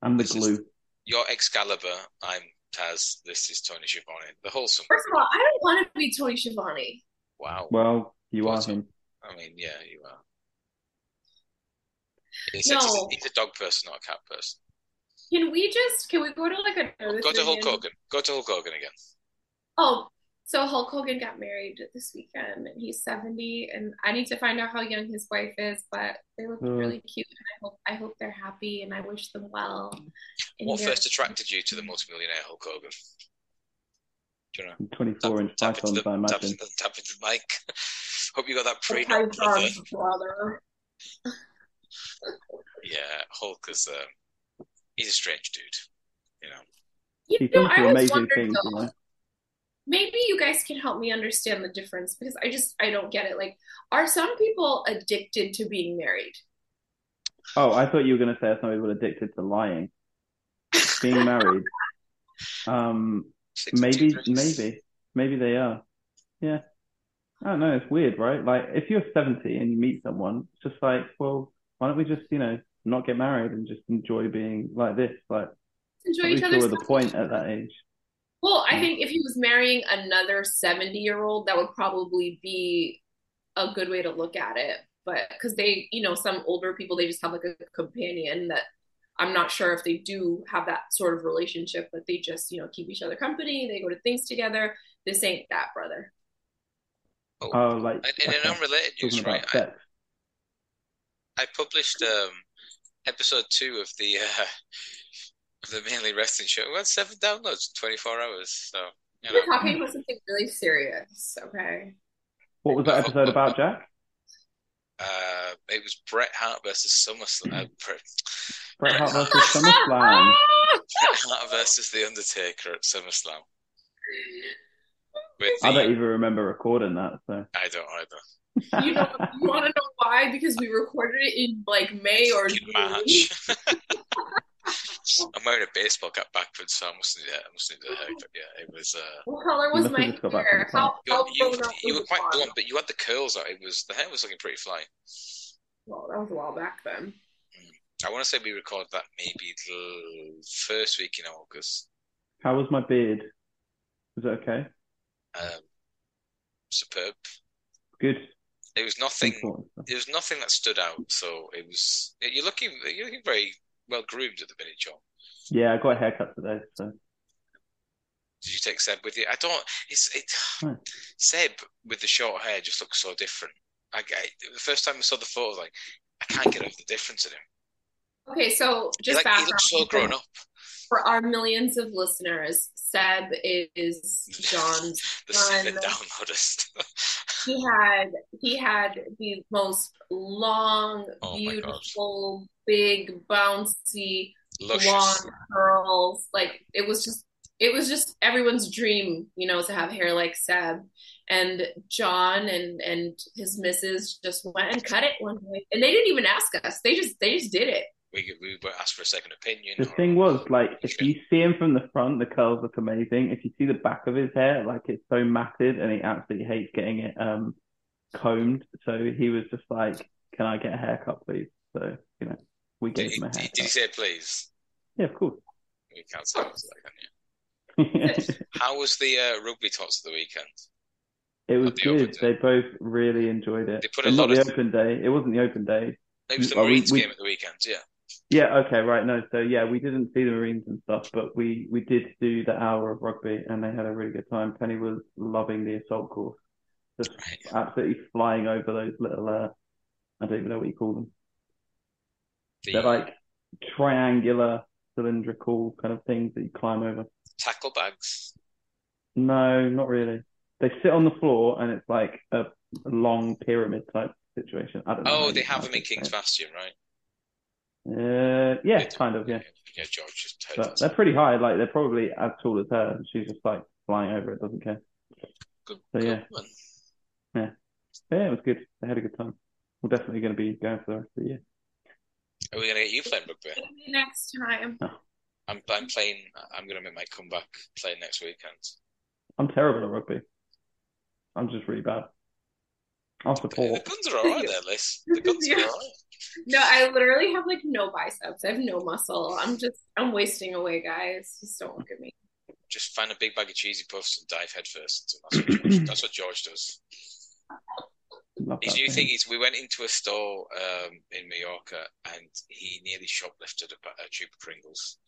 I'm the glue. You're Excalibur. I'm Taz. This is Tony Schiavone. The wholesome. first of all, I don't want to be Tony Schiavone. Wow. Well, you are him. I mean, yeah, you are. He said he's, a, No. he's a dog person, not a cat person. Can we just can we go to like a Go to Hulk Hogan. Go to Hulk Hogan again. Oh, so Hulk Hogan got married this weekend and he's 70 and I need to find out how young his wife is, but they look Mm. really cute and I hope I hope they're happy and I wish them well. What their- first attracted you to the multimillionaire Hulk Hogan? Do you know? 24 inch tap into pythons, the, I tap, imagine. into- tap into the mic. Hope you got that the prenup, brother. Brother. Yeah, Hulk is a he's a strange dude. You know, You He's know, done I always amazing wondered things, you know. Maybe you guys can help me understand the difference because I just I don't get it. Like, are some people addicted to being married? Oh, I thought you were going to say some people addicted to lying. Being married. Um, maybe, maybe, maybe they are. Yeah. I don't know. It's weird, right? Like, if you're 70 and you meet someone, it's just like, well, why don't we just, you know, not get married and just enjoy being like this? Like, Enjoy each other's sure the point at that age. Well, I Mm. think if he was marrying another 70 year old, that would probably be a good way to look at it. But because they, you know, some older people, they just have like a companion that I'm not sure if they do have that sort of relationship, but they just, you know, keep each other company. They go to things together. This ain't that, brother. Oh, Oh, like, and in an okay, unrelated talking news, right? I. I published um episode two of the uh of the mainly wrestling show. We had seven downloads in 24 hours. So you know, We're talking about something really serious, okay? What was that episode about, Jack? uh, it was Bret Hart versus SummerSlam. Uh, Bret, Bret Hart versus SummerSlam. Bret Hart versus The Undertaker at SummerSlam. With the, I don't even remember recording that, so. I don't either. You know, you want to know why? Because we recorded it in like May or June. March. I'm wearing a baseball cap backwards, so I must need, I must need a haircut. Yeah, it was. Uh, What color was my just hair? in time. How, you, you, you were quite blonde, but you had the curls out. It was the hair was looking pretty fly. Well, that was a while back then. I want to say we recorded that maybe the first week in August. How was my beard? Was it okay? Um, superb. Good. It was nothing. It was nothing that stood out. So it was. You're looking. You're looking very well groomed at the minute, John. Yeah, I got a haircut today, so. Did you take Seb with you? I don't. It's it. No. Seb with the short hair just looks so different. I, I the first time I saw the photo, like I can't get over the difference in him. Okay, so just like, he looks so grown up. for our millions of listeners. Seb is John's. The Son. seven downloaders. He had he had the most long, Oh beautiful, big, bouncy Luscious. blonde curls. Like it was just it was just everyone's dream, you know, to have hair like Seb. And John and and his missus just went and cut it one day, and they didn't even ask us. They just they just did it. We we were asked for a second opinion. The thing was, like, if you see him from the front, the curls look amazing. If you see the back of his hair, like, it's so matted and he absolutely hates getting it um combed. So he was just like, Can I get a haircut, please? So, you know, we gave he, him a did, haircut. did he say please? Yeah, of course. We can't say that, can you? How was the uh, rugby tots of the weekend? It was the good. They both really enjoyed it. They put a not lot the of- open day. It wasn't the open day. It was the Well, we- Marines we- game at the weekend. Yeah. Yeah, okay, right. No, so yeah, we didn't see the Marines and stuff, but we we did do the hour of rugby and they had a really good time. Penny was loving the assault course. Just absolutely flying over those little uh I don't even know what you call them. The, They're like triangular cylindrical kind of things that you climb over. tackle bags? No, not really. They sit on the floor and it's like a long pyramid type situation. I don't know. Oh, they have them in King's Bastion, right? Uh, yeah, kind of, yeah. Yeah, George just but they're pretty high. Like they're probably as tall as her. She's just like flying over it, doesn't care. Good, so good yeah, one. yeah, yeah. It was good. They had a good time. We're definitely going to be going for the rest of the year. Are we going to get you playing rugby? Next time. I'm I'm playing. I'm going to make my comeback playing next weekend. I'm terrible at rugby. I'm just really bad. I'll The guns are alright there, Liz. The guns are alright. No, I literally have like no biceps. I have no muscle. I'm just I'm wasting away, guys. Just don't look at me. Just find a big bag of cheesy puffs and dive headfirst. That's what George, that's what George does. Love His that new thing. thing is we went into a store um, in Mallorca and he nearly shoplifted a, ba- a tube of Pringles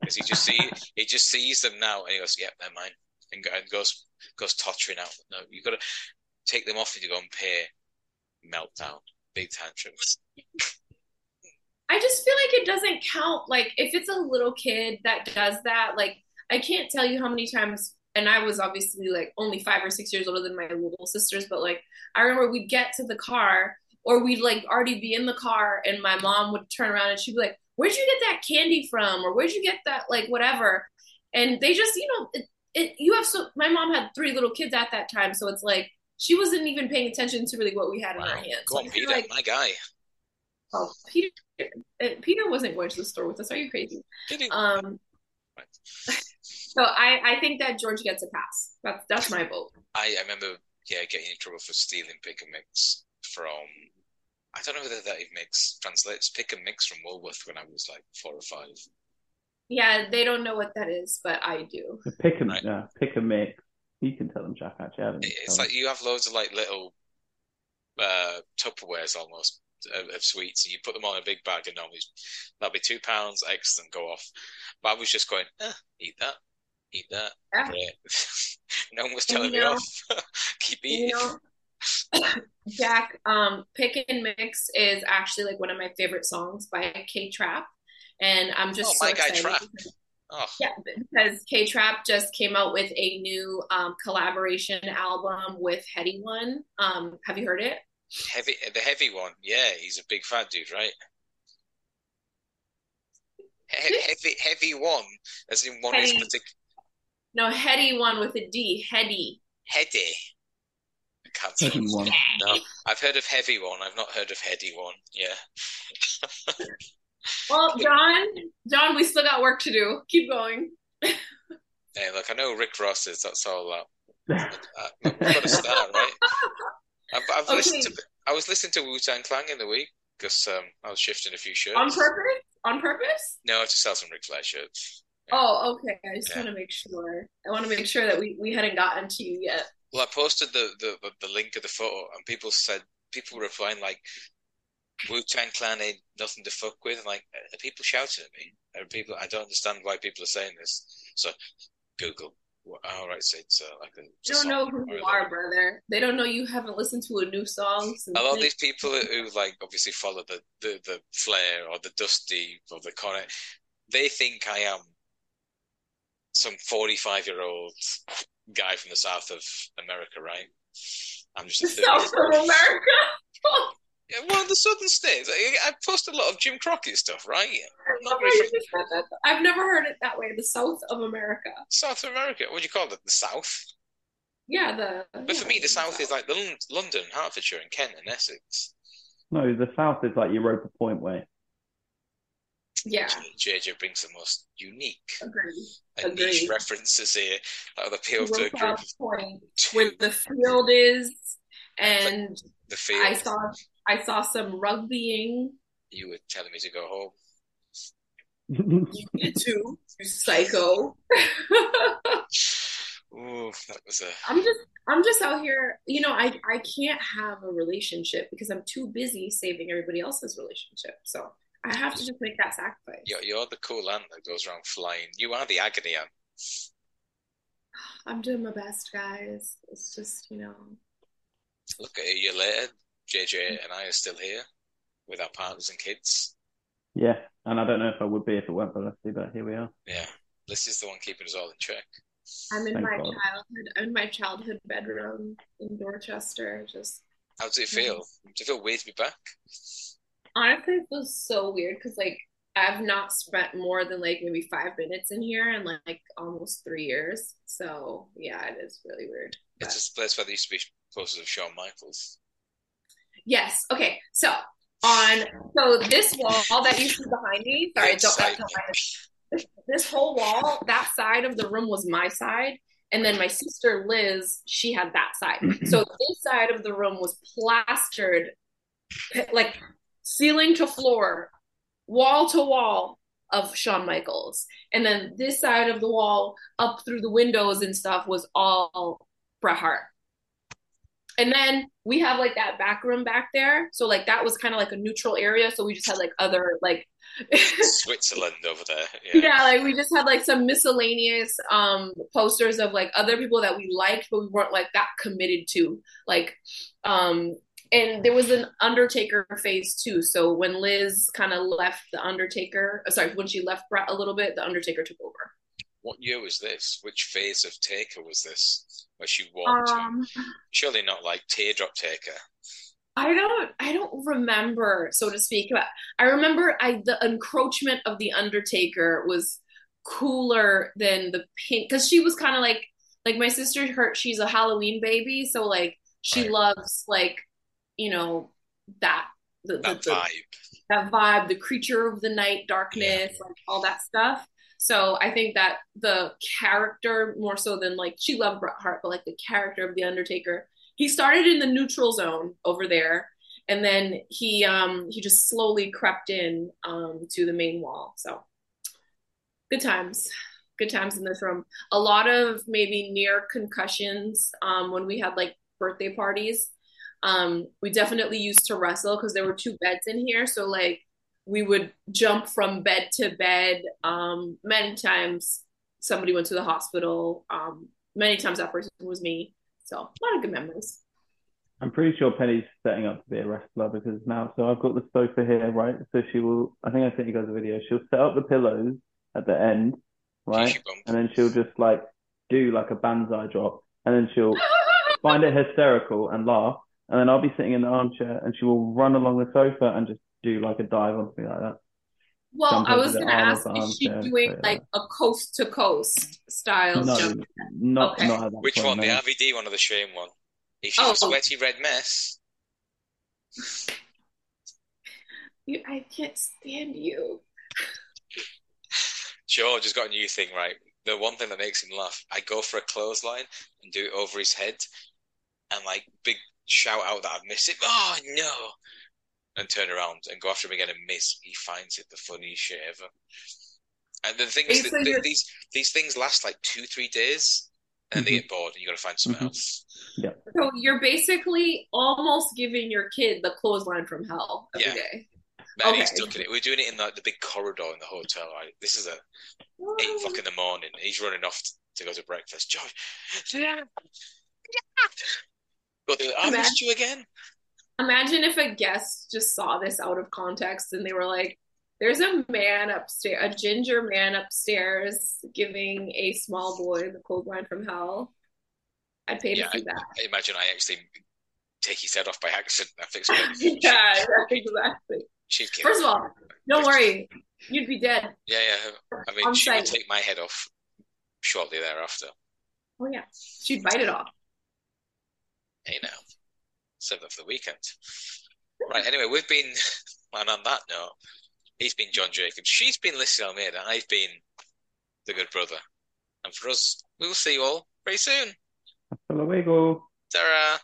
because he just see he just sees them now and he goes, "Yep, they're mine," and, and goes goes tottering out. No, you got to take them off and you go and pay. Meltdown, big tantrum. I just feel like it doesn't count. Like if it's a little kid that does that, like I can't tell you how many times. And I was obviously like only five or six years older than my little sisters, but like I remember we'd get to the car or we'd like already be in the car and my mom would turn around and she'd be like, Where'd you get that candy from? Or where'd you get that like whatever? And they just, you know, it, it you have so my mom had three little kids at that time, so it's like she wasn't even paying attention to really what we had in our hands. Go So on, Peter, like my guy. Oh, Peter, uh, Peter wasn't going to the store with us. Are you crazy? Did he? Um, so I, I think that George gets a pass. That's that's my vote. I, I remember, yeah, getting in trouble for stealing pick and mix from. I don't know whether that even makes translates pick and mix from Woolworth when I was like four or five. Yeah, they don't know what that is, but I do. Pick and Right. yeah, pick a mix. You can tell them, Jack. Actually, I haven't. It's tell like you have loads of like little uh, Tupperwares almost of, of sweets, and you put them on a big bag, and normally that'll be two pounds extra and go off. But I was just going, eh, eat that, eat that. Yeah. Great. no one was telling you me know- off. Keep You eating. know, Jack, um, Pick and Mix is actually like one of my favorite songs by K Trap, and I'm just Oh, so my guy excited. Trap. because- Oh, Yeah, because K Trap just came out with a new um, collaboration album with Headie One. Um, have you heard it? heavy, the heavy one. Yeah, he's a big fat dude, right? He- heavy, heavy one, as in one is Heady. particular. No, Headie One with a D. Heady. Heady. I can't say. Heady one. No, I've heard of heavy one. I've not heard of heady one. Yeah. Well, John, John, we still got work to do. Keep going. Hey, look, I know Rick Ross is. That's all that. Uh, look, we've got to start, right? I've, I've Okay. listened to. I was listening to Wu Tang Clan in the week because um, I was shifting a few shirts. On purpose? On purpose? No, I have to sell some Ric Flair shirts. Oh, okay. I just Yeah. want to make sure. I want to make sure that we, we hadn't gotten to you yet. Well, I posted the, the the link of the photo, and people said people were replying like, "Wu Tang Clan ain't nothing to fuck with." I'm like, are people shouting at me? Are people? I don't understand why people are saying this. So, Google. Well, All right, so it's uh, like a. They don't know who you are, brother. They don't know you haven't listened to a new song since. A lot of these people who like obviously follow the the the Flair or the Dusty or the Connor, they think I am some forty-five year old guy from the south of America, right? I'm just a the South of America. Yeah, well, the southern states. I, I post a lot of Jim Crockett stuff, right? I Not love very how you friendly. just said that. I've never heard it that way. The South of America. South of America. What do you call it? The South. Yeah, the. But for me, the South is like the London, Hertfordshire, and Kent and Essex. no, the south is like Europa Point way. Yeah, JJ brings the most unique agreed. and niche references here that would appeal to a group South of Point, two. where the field is, and The field. I saw I saw some rugbying. You were telling me to go home. You did too, you psycho. Ooh, that was a. I'm just I'm just out here, you know, I I can't have a relationship because I'm too busy saving everybody else's relationship. So I have to just make that sacrifice. You're, you're the cool ant that goes around flying. You are the agony aunt. I'm doing my best, guys. It's just, you know, Look at a year later, JJ and I are still here with our partners and kids. yeah, and I don't know if I would be if it weren't for Leslie, but here we are. Yeah. This is the one keeping us all in check. I'm in Thank my God. childhood. I'm in my childhood bedroom in Dorchester. Just how does it feel? Does it feel weird to be back? Honestly, it feels so weird because like I've not spent more than like maybe five minutes in here in like almost three years. So yeah, it is really weird. It's but... a place where they used to be posters of Shawn Michaels. Yes. Okay. So on so this wall that you see behind me. Sorry, don't that's behind This whole wall, that side of the room was my side. And then my sister Liz, she had that side. Mm-hmm. so this side of the room was plastered like ceiling to floor, wall to wall of Shawn Michaels. And then this side of the wall, up through the windows and stuff, was all Bret Hart. And then we have like that back room back there. So like that was kind of like a neutral area. So we just had like other like Switzerland over there. Yeah. yeah, like we just had like some miscellaneous um posters of like other people that we liked, but we weren't like that committed to. Like um and there was an Undertaker phase too. So when Liz kind of left the Undertaker, uh, sorry, when she left Bret a little bit, the Undertaker took over. What year was this? Which phase of Taker was this? Where she walked? Um, Surely not like Teardrop Taker. I don't I don't remember, so to speak. But I remember I the encroachment of the Undertaker was cooler than the pink because she was kind of like like my sister her she's a Halloween baby, so like she right. loves like you know that the, that the, vibe the, that vibe the creature of the night darkness yeah. like all that stuff so I think that the character more so than like she loved Bret Hart, but like the character of the Undertaker, he started in the neutral zone over there, and then he um he just slowly crept in um to the main wall. So good times, good times in this room. A lot of maybe near concussions um when we had like birthday parties. Um, we definitely used to wrestle because there were two beds in here, so like we would jump from bed to bed. Um, many times somebody went to the hospital. Um, many times that person was me. So a lot of good memories. I'm pretty sure Penny's setting up to be a wrestler because now, so I've got the sofa here, right? So she will, I think I sent you guys a video. She'll set up the pillows at the end, right? And then she'll just like do like a banzai drop and then she'll find it hysterical and laugh. And then I'll be sitting in the armchair and she will run along the sofa and just do like a dive on something like that. Well, I was going to ask, is she doing like uh, a coast to coast style no, jump? Not, okay. not Which one? The RVD one or the Shane one? Is she oh. a sweaty red mess? You, I can't stand you. George has got a new thing, right? The one thing that makes him laugh, I go for a clothesline and do it over his head, and like big shout out that I've missed it. Oh no! And turn around and go after him again and miss, he finds it the funniest shit ever. And the thing is, that, the, these these things last like two, three days, and mm-hmm. they get bored, and you got to find something mm-hmm. else. Yeah. So you're basically almost giving your kid the clothesline from hell every yeah. day. Man, okay. he's stuck in it. We're doing it in like the big corridor in the hotel. Right, this is a eight o'clock in the morning. He's running off to go to breakfast. Josh, yeah, yeah. But I missed you again. Imagine if a guest just saw this out of context and they were like, there's a man upstairs, a ginger man upstairs giving a small boy the cold wine from hell. I'd pay yeah, to see that. I imagine I actually take his head off by accident. I fix it. yeah, exactly. She'd First of all, don't worry, you'd be dead. Yeah, yeah. I mean, she would take my head off shortly thereafter. Oh yeah, she'd bite it off. Hey now save that for the weekend. Right, anyway, we've been, and on that note, he's been John Jacobs, she's been Lissy Almeida, I've been the good brother. And for us, we will see you all very soon. Hasta luego. Sarah.